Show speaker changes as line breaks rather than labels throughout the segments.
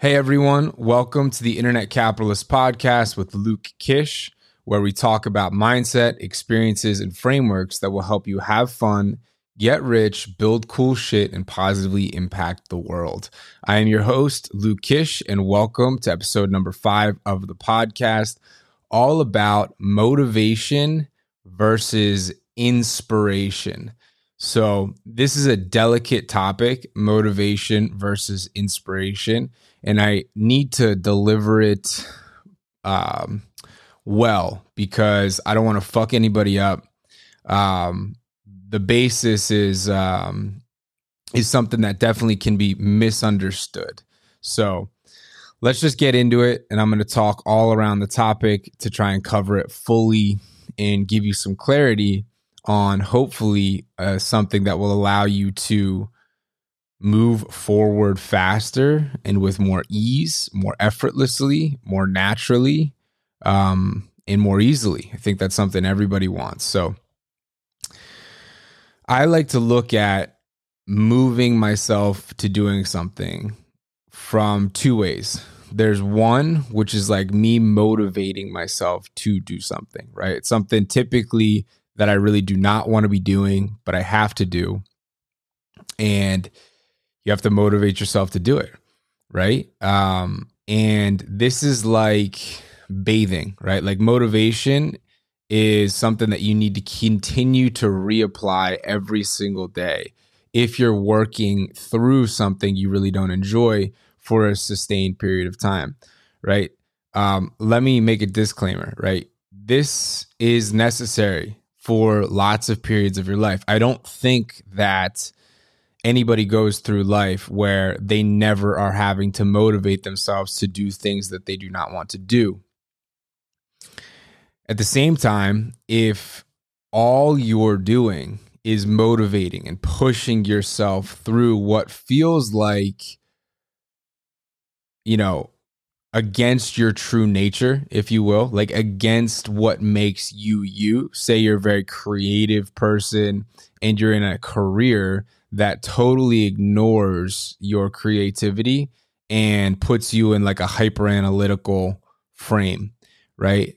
Hey everyone, welcome to the Internet Capitalist Podcast with Luke Kish, where we talk about mindset, experiences, and frameworks that will help you have fun, get rich, build cool shit, and positively impact the world. I am your host, Luke Kish, and welcome to episode number five of the podcast, all about motivation versus inspiration. So, this is a delicate topic motivation versus inspiration and I need to deliver it um, well because I don't want to fuck anybody up. Um, the basis is um, is something that definitely can be misunderstood. So let's just get into it, and I'm going to talk all around the topic to try and cover it fully and give you some clarity on hopefully uh, something that will allow you to move forward faster and with more ease, more effortlessly, more naturally, um, and more easily. I think that's something everybody wants. So I like to look at moving myself to doing something from two ways. There's one, which is like me motivating myself to do something, right? Something typically that I really do not want to be doing, but I have to do. And you have to motivate yourself to do it right? Um and this is like bathing right? Like motivation is something that you need to continue to reapply every single day. If you're working through something you really don't enjoy for a sustained period of time right? Um, let me make a disclaimer right? This is necessary for lots of periods of your life. I don't think that anybody goes through life where they never are having to motivate themselves to do things that they do not want to do. At the same time, if all you're doing is motivating and pushing yourself through what feels like, you know, against your true nature, if you will, like against what makes you you. Say you're a very creative person and you're in a career that totally ignores your creativity and puts you in like a hyper analytical frame, right?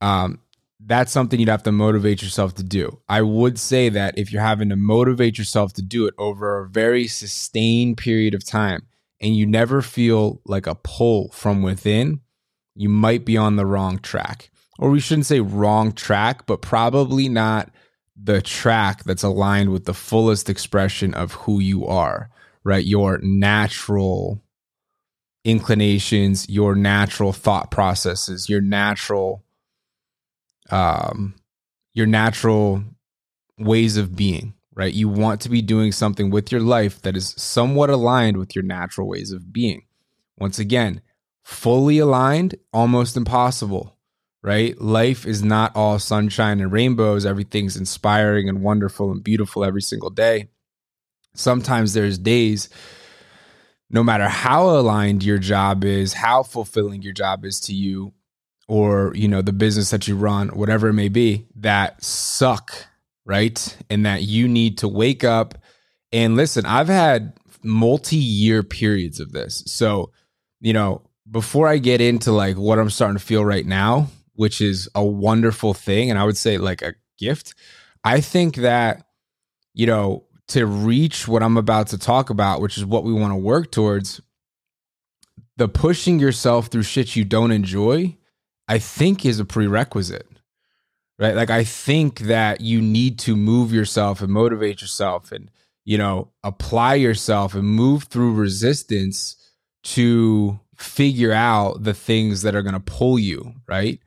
Um, that's something you'd have to motivate yourself to do. I would say that if you're having to motivate yourself to do it over a very sustained period of time and you never feel like a pull from within, you might be on the wrong track. Or we shouldn't say wrong track, but probably not the track that's aligned with the fullest expression of who you are, right? Your natural inclinations, your natural thought processes, your natural um your natural ways of being, right? You want to be doing something with your life that is somewhat aligned with your natural ways of being. Once again, fully aligned, almost impossible right? Life is not all sunshine and rainbows. Everything's inspiring and wonderful and beautiful every single day. Sometimes there's days, no matter how aligned your job is, how fulfilling your job is to you, or you know the business that you run, whatever it may be, that suck, right? And that you need to wake up and listen. I've had multi-year periods of this, so you know before I get into like what I'm starting to feel right now, which is a wonderful thing. And I would say like a gift. I think that, you know, to reach what I'm about to talk about, which is what we want to work towards, the pushing yourself through shit you don't enjoy, I think is a prerequisite. Right. Like, I think that you need to move yourself and motivate yourself and, you know, apply yourself and move through resistance to figure out the things that are going to pull you. Right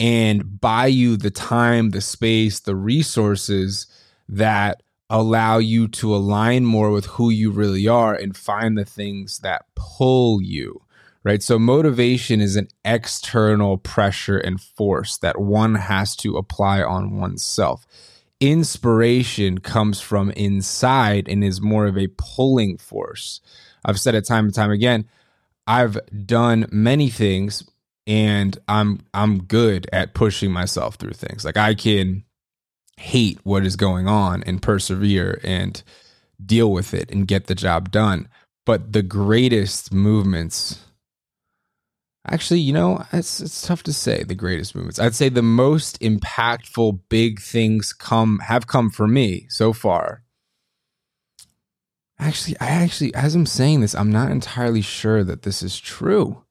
and buy you the time, the space, the resources that allow you to align more with who you really are and find the things that pull you. Right. So, motivation is an external pressure and force that one has to apply on oneself. Inspiration comes from inside and is more of a pulling force. I've said it time and time again. I've done many things and I'm I'm good at pushing myself through things. Like I can hate what is going on and persevere and deal with it and get the job done. But the greatest movements actually, you know, it's it's tough to say the greatest movements. I'd say the most impactful big things come have come for me so far. Actually, I actually as I'm saying this, I'm not entirely sure that this is true.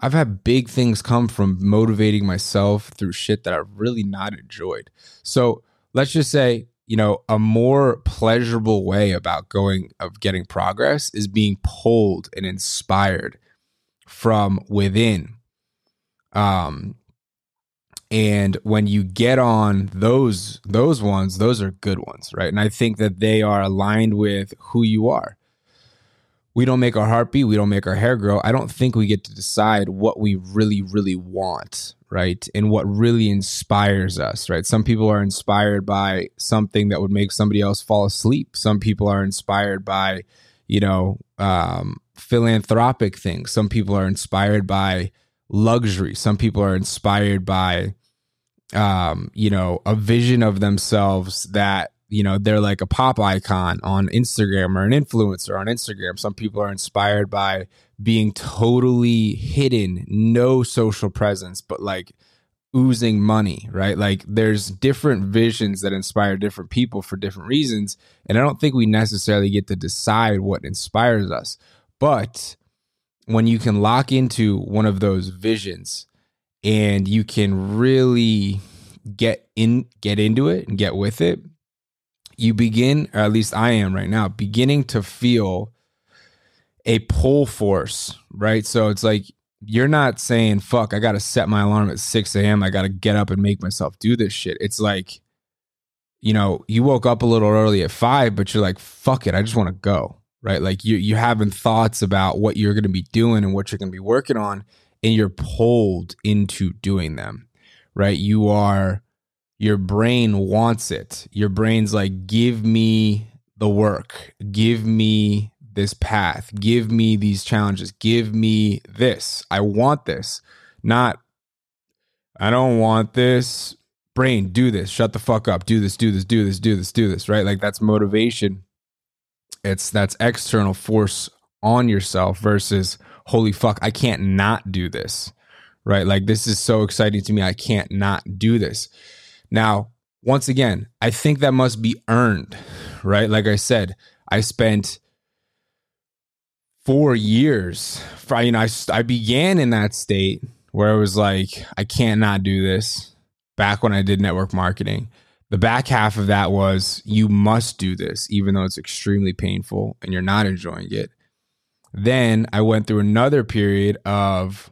I've had big things come from motivating myself through shit that I've really not enjoyed. So, let's just say you know a more pleasurable way about going of getting progress is being pulled and inspired from within. Um, and when you get on those those ones, those are good ones, right? And I think that they are aligned with who you are. We don't make our heartbeat, we don't make our hair grow. I don't think we get to decide what we really, really want, right? And what really inspires us, right? Some people are inspired by something that would make somebody else fall asleep. Some people are inspired by, you know, um, philanthropic things. Some people are inspired by luxury. Some people are inspired by, um, you know, a vision of themselves that, you know, they're like a pop icon on Instagram or an influencer on Instagram. Some people are inspired by being totally hidden, no social presence, but like oozing money, right? Like there's different visions that inspire different people for different reasons. And I don't think we necessarily get to decide what inspires us. But when you can lock into one of those visions and you can really get in get into it and get with it, you begin, or at least I am right now, beginning to feel a pull force, right? So it's like you're not saying, fuck, I got to set my alarm at 6 a.m. I got to get up and make myself do this shit. It's like, you know, you woke up a little early at five, but you're like, fuck it, I just want to go right? Like you you're having thoughts about what you're going to be doing and what you're going to be working on, and you're pulled into doing them, right? You are your brain wants it. Your brain's like, give me the work, give me this path, give me these challenges, give me this. I want this, not I don't want this. Brain, do this. Shut the fuck up. Do this, do this, do this, do this, do this, right? Like that's motivation it's that's external force on yourself versus holy fuck, I can't not do this. Right? Like this is so exciting to me. I can't not do this. Now, once again, I think that must be earned, right? Like I said, I spent four years. You know, I, I began in that state where it was like, I can't not do this back when I did network marketing. The back half of that was you must do this, even though it's extremely painful and you're not enjoying it. Then I went through another period of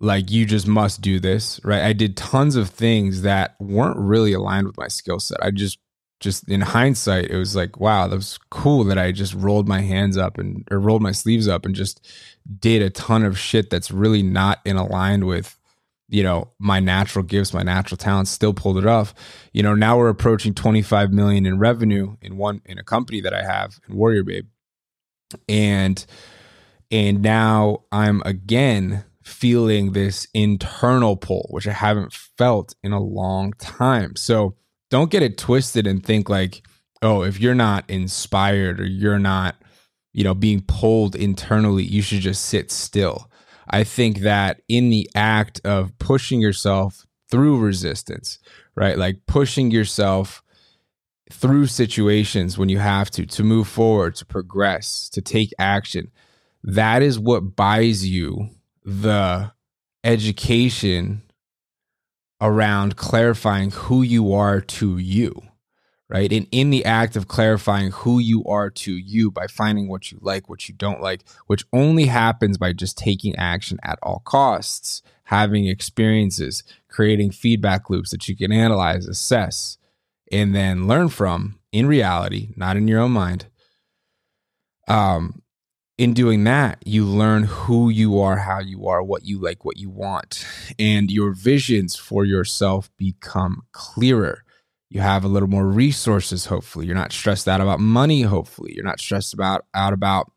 like, you just must do this, right? I did tons of things that weren't really aligned with my skill set. I just, just in hindsight, it was like, wow, that was cool that I just rolled my hands up and, or rolled my sleeves up and just did a ton of shit that's really not in aligned with you know my natural gifts my natural talents still pulled it off you know now we're approaching 25 million in revenue in one in a company that i have in warrior babe and and now i'm again feeling this internal pull which i haven't felt in a long time so don't get it twisted and think like oh if you're not inspired or you're not you know being pulled internally you should just sit still I think that in the act of pushing yourself through resistance, right? Like pushing yourself through situations when you have to, to move forward, to progress, to take action. That is what buys you the education around clarifying who you are to you right? And in the act of clarifying who you are to you by finding what you like, what you don't like, which only happens by just taking action at all costs, having experiences, creating feedback loops that you can analyze, assess, and then learn from in reality, not in your own mind. Um, in doing that, you learn who you are, how you are, what you like, what you want, and your visions for yourself become clearer. You have a little more resources hopefully. You're not stressed out about money hopefully. You're not stressed about out about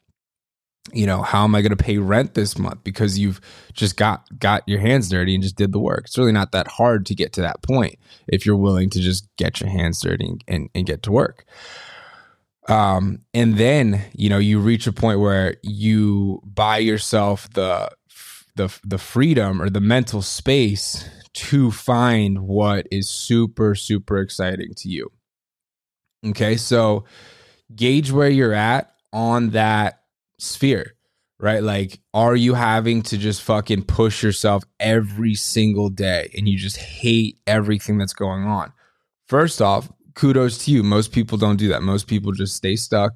you know how am i going to pay rent this month? Because you've just got got your hands dirty and just did the work. It's really not that hard to get to that point if you're willing to just get your hands dirty and, and, and get to work um and then you know you reach a point where you buy yourself the the the freedom or the mental space to find what is super super exciting to you. Okay? So gauge where you're at on that sphere, right? Like are you having to just fucking push yourself every single day and you just hate everything that's going on? First off, kudos to you. Most people don't do that. Most people just stay stuck,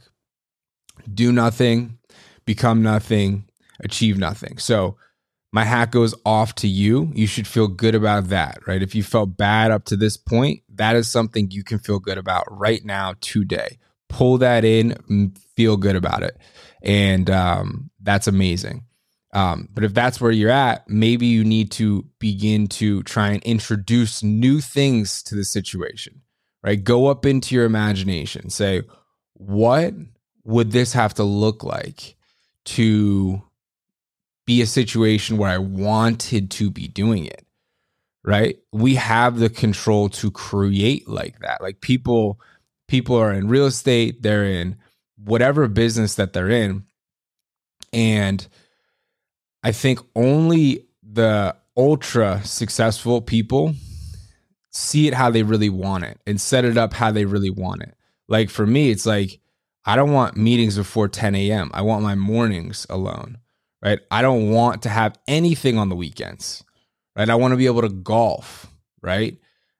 do nothing, become nothing, achieve nothing. So my hat goes off to you. You should feel good about that, right? If you felt bad up to this point, that is something you can feel good about right now, today. Pull that in, feel good about it. And um, that's amazing. Um, but if that's where you're at, maybe you need to begin to try and introduce new things to the situation, right? Go up into your imagination. Say, what would this have to look like to be a situation where I wanted to be doing it? Right? We have the control to create like that. Like people, people are in real estate, they're in whatever business that they're in. And I think only the ultra successful people see it how they really want it and set it up how they really want it. Like for me, it's like I don't want meetings before 10 a.m. I want my mornings alone, right? I don't want to have anything on the weekends, right? I want to be able to golf, right?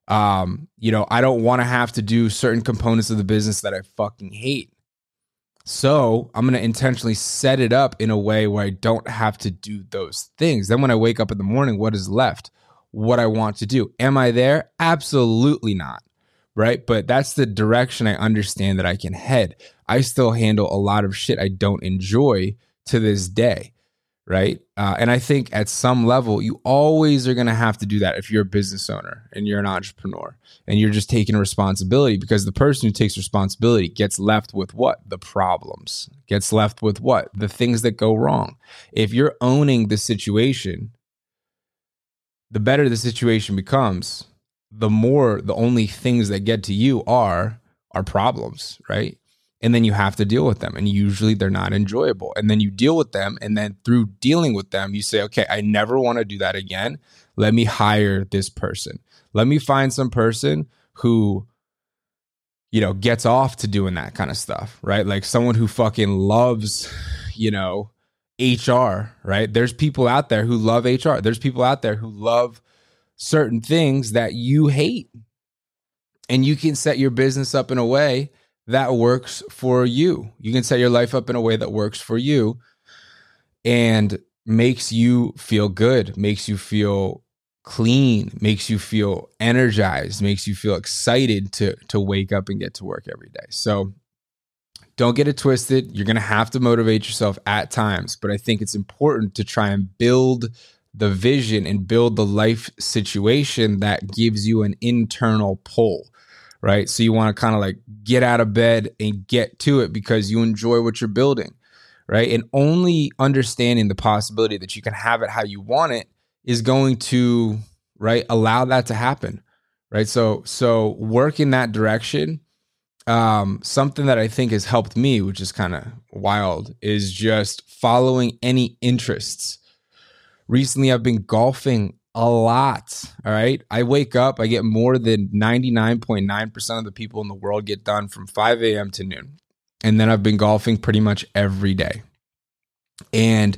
Um, you know, I don't want to have to do certain components of the business that I fucking hate. So I'm going to intentionally set it up in a way where I don't have to do those things. Then when I wake up in the morning, what is left? What I want to do. Am I there? Absolutely not. Right. But that's the direction I understand that I can head. I still handle a lot of shit I don't enjoy to this day. Right. Uh, and I think at some level, you always are going to have to do that if you're a business owner and you're an entrepreneur and you're just taking responsibility because the person who takes responsibility gets left with what? The problems, gets left with what? The things that go wrong. If you're owning the situation, the better the situation becomes, the more the only things that get to you are are problems, right? and then you have to deal with them and usually they're not enjoyable. And then you deal with them and then through dealing with them you say okay i never want to do that again. Let me hire this person. Let me find some person who you know gets off to doing that kind of stuff right? Like someone who fucking loves you know hr right there's people out there who love hr there's people out there who love certain things that you hate and you can set your business up in a way that works for you. You can set your life up in a way that works for you and makes you feel good, makes you feel clean, makes you feel energized, makes you feel excited to to wake up and get to work every day. So don't get it twisted. You're going to have to motivate yourself at times, but I think it's important to try and build the vision and build the life situation that gives you an internal pull right? So you want to kind of like get out of bed and get to it because you enjoy what you're building, right? And only understanding the possibility that you can have it how you want it is going to, right, allow that to happen, right? So, so work in that direction. Um, something that I think has helped me, which is kind of wild, is just following any interests. Recently, I've been golfing a lot. All right. I wake up, I get more than 99.9% of the people in the world get done from 5 a.m. to noon. And then I've been golfing pretty much every day. And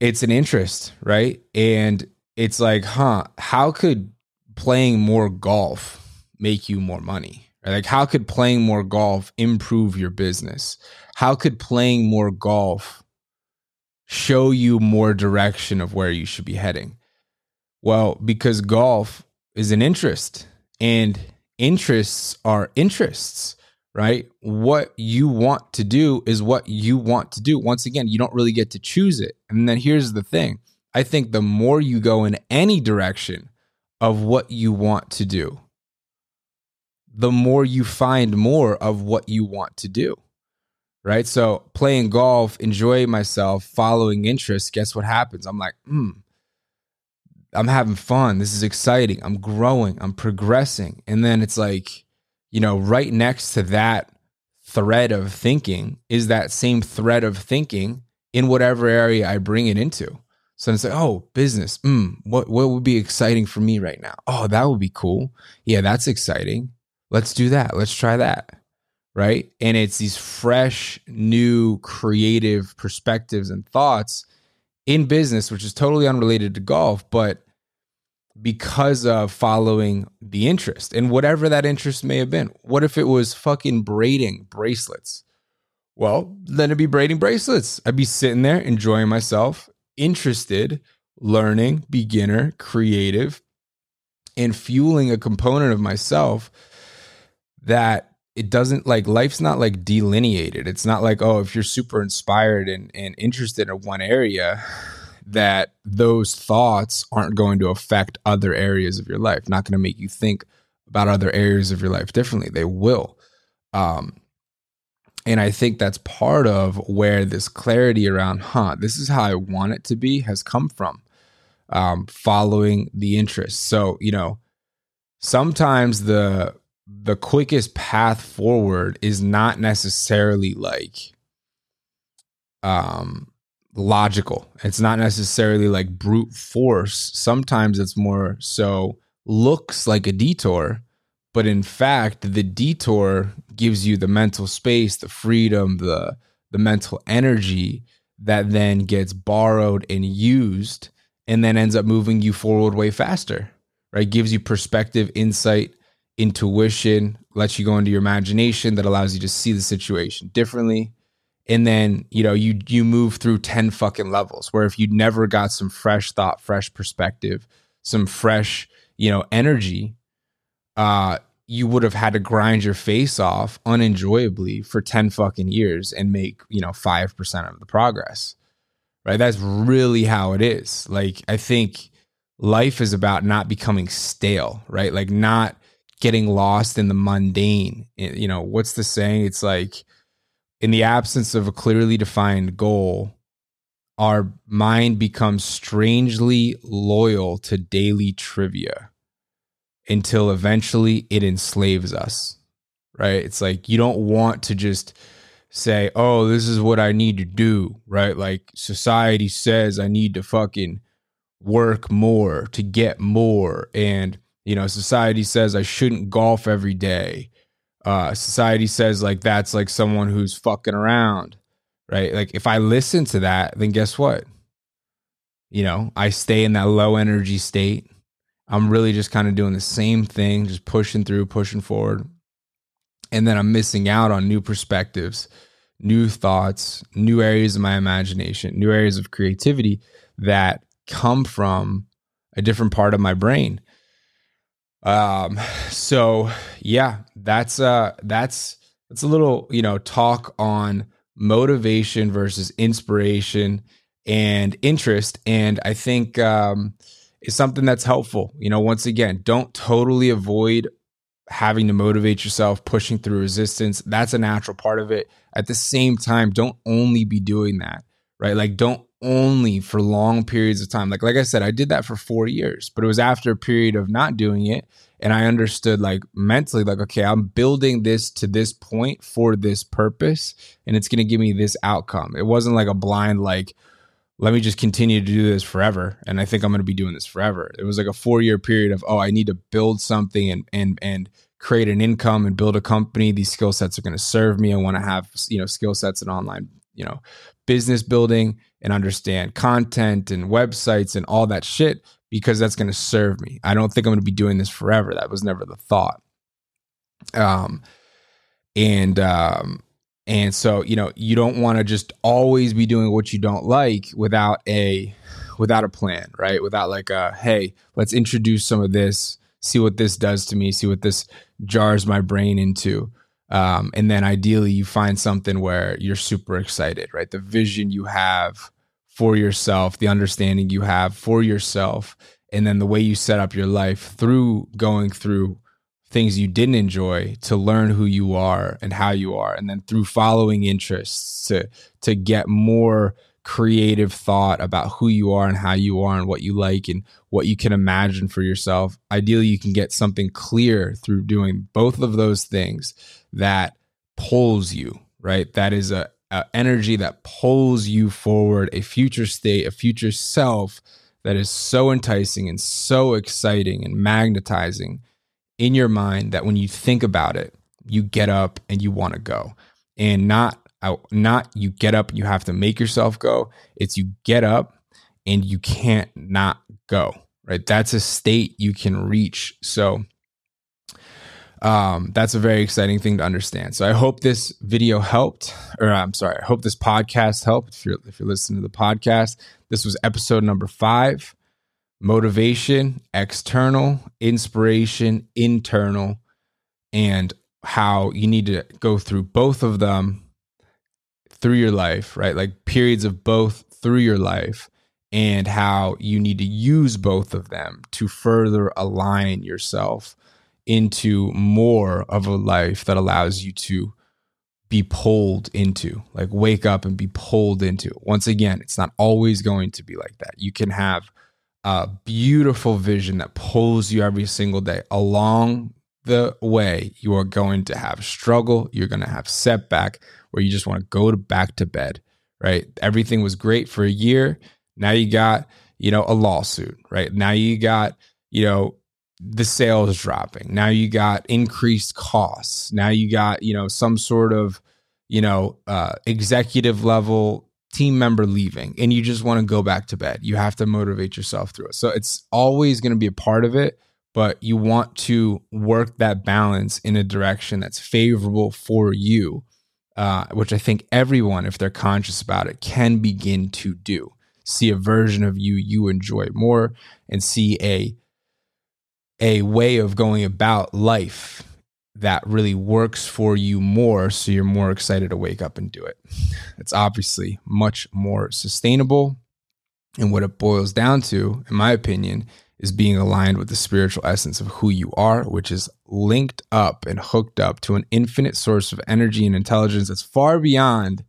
it's an interest, right? And it's like, huh, how could playing more golf make you more money? Like, how could playing more golf improve your business? How could playing more golf show you more direction of where you should be heading? Well, because golf is an interest and interests are interests, right? What you want to do is what you want to do. Once again, you don't really get to choose it. And then here's the thing I think the more you go in any direction of what you want to do, the more you find more of what you want to do right? So playing golf, enjoying myself, following interests, guess what happens? I'm like, hmm, I'm having fun. This is exciting. I'm growing. I'm progressing. And then it's like, you know, right next to that thread of thinking is that same thread of thinking in whatever area I bring it into. So it's like, oh, business. Mm, what what would be exciting for me right now? Oh, that would be cool. Yeah, that's exciting. Let's do that. Let's try that. Right. And it's these fresh, new, creative perspectives and thoughts in business, which is totally unrelated to golf, but because of following the interest and whatever that interest may have been. What if it was fucking braiding bracelets? Well, then it'd be braiding bracelets. I'd be sitting there enjoying myself, interested, learning, beginner, creative, and fueling a component of myself that it doesn't like life's not like delineated. It's not like, oh, if you're super inspired and, and interested in one area, that those thoughts aren't going to affect other areas of your life, not going to make you think about other areas of your life differently. They will. Um, and I think that's part of where this clarity around, huh, this is how I want it to be has come from um, following the interest. So, you know, sometimes the the quickest path forward is not necessarily like um logical. It's not necessarily like brute force. Sometimes it's more so looks like a detour, but in fact, the detour gives you the mental space, the freedom, the the mental energy that then gets borrowed and used and then ends up moving you forward way faster. Right? Gives you perspective, insight, intuition, lets you go into your imagination that allows you to see the situation differently. And then, you know, you you move through 10 fucking levels where if you'd never got some fresh thought, fresh perspective, some fresh, you know, energy, uh, you would have had to grind your face off unenjoyably for 10 fucking years and make, you know, 5% of the progress. Right? That's really how it is. Like I think life is about not becoming stale, right? Like not getting lost in the mundane. You know, what's the saying? It's like in the absence of a clearly defined goal, our mind becomes strangely loyal to daily trivia until eventually it enslaves us, right? It's like you don't want to just say, oh, this is what I need to do, right? Like society says I need to fucking work more to get more. And, you know, society says I shouldn't golf every day. Uh, society says like that's like someone who's fucking around, right? Like if I listen to that, then guess what? You know, I stay in that low energy state. I'm really just kind of doing the same thing, just pushing through, pushing forward. And then I'm missing out on new perspectives, new thoughts, new areas of my imagination, new areas of creativity that come from a different part of my brain. Um so yeah, that's uh that's that's a little, you know, talk on motivation versus inspiration and interest and I think um is something that's helpful. You know, once again, don't totally avoid having to motivate yourself, pushing through resistance. That's a natural part of it. At the same time, don't only be doing that, right? Like, don't only for long periods of time. Like, like I said, I did that for four years, but it was after a period of not doing it. And I understood, like, mentally, like, okay, I'm building this to this point for this purpose, and it's going to give me this outcome. It wasn't like a blind, like, let me just continue to do this forever and i think i'm going to be doing this forever it was like a four year period of oh i need to build something and and and create an income and build a company these skill sets are going to serve me i want to have you know skill sets in online you know business building and understand content and websites and all that shit because that's going to serve me i don't think i'm going to be doing this forever that was never the thought um and um and so, you know, you don't want to just always be doing what you don't like without a without a plan, right? Without like a hey, let's introduce some of this, see what this does to me, see what this jars my brain into. Um, and then ideally you find something where you're super excited, right? The vision you have for yourself, the understanding you have for yourself, and then the way you set up your life through going through things you didn't enjoy to learn who you are and how you are and then through following interests to to get more creative thought about who you are and how you are and what you like and what you can imagine for yourself ideally you can get something clear through doing both of those things that pulls you right that is a uh, energy that pulls you forward, a future state, a future self that is so enticing and so exciting and magnetizing in your mind that when you think about it, you get up and you want to go. And not not you get up you have to make yourself go. It's you get up and you can't not go. Right? That's a state you can reach. So um, that's a very exciting thing to understand. So I hope this video helped, or I'm sorry, I hope this podcast helped. If you're if you're listening to the podcast, this was episode number five: motivation, external, inspiration, internal, and how you need to go through both of them through your life, right? Like periods of both through your life, and how you need to use both of them to further align yourself into more of a life that allows you to be pulled into, like wake up and be pulled into. Once again, it's not always going to be like that. You can have a beautiful vision that pulls you every single day. Along the way, you are going to have struggle, you're going to have setback where you just want to go to back to bed, right? Everything was great for a year. Now you got, you know, a lawsuit, right? Now you got, you know, the sales dropping. Now you got increased costs. Now you got, you know, some sort of, you know, uh, executive level team member leaving and you just want to go back to bed. You have to motivate yourself through it. So it's always going to be a part of it, but you want to work that balance in a direction that's favorable for you, uh, which I think everyone, if they're conscious about it, can begin to do. See a version of you you enjoy more and see a a way of going about life that really works for you more so you're more excited to wake up and do it. It's obviously much more sustainable. And what it boils down to, in my opinion, is being aligned with the spiritual essence of who you are, which is linked up and hooked up to an infinite source of energy and intelligence that's far beyond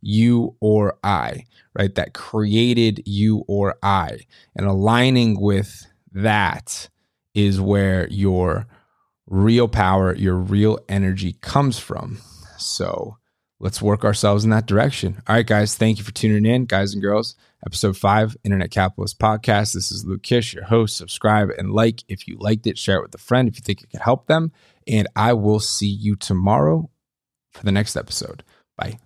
you or I, right? That created you or I. And aligning with that is where your real power, your real energy comes from. So let's work ourselves in that direction. All right, guys, thank you for tuning in, guys and girls. Episode five, Internet Capitalist Podcast. This is Luke Kish, your host. Subscribe and like if you liked it. Share it with a friend if you think it could help them. And I will see you tomorrow for the next episode. Bye.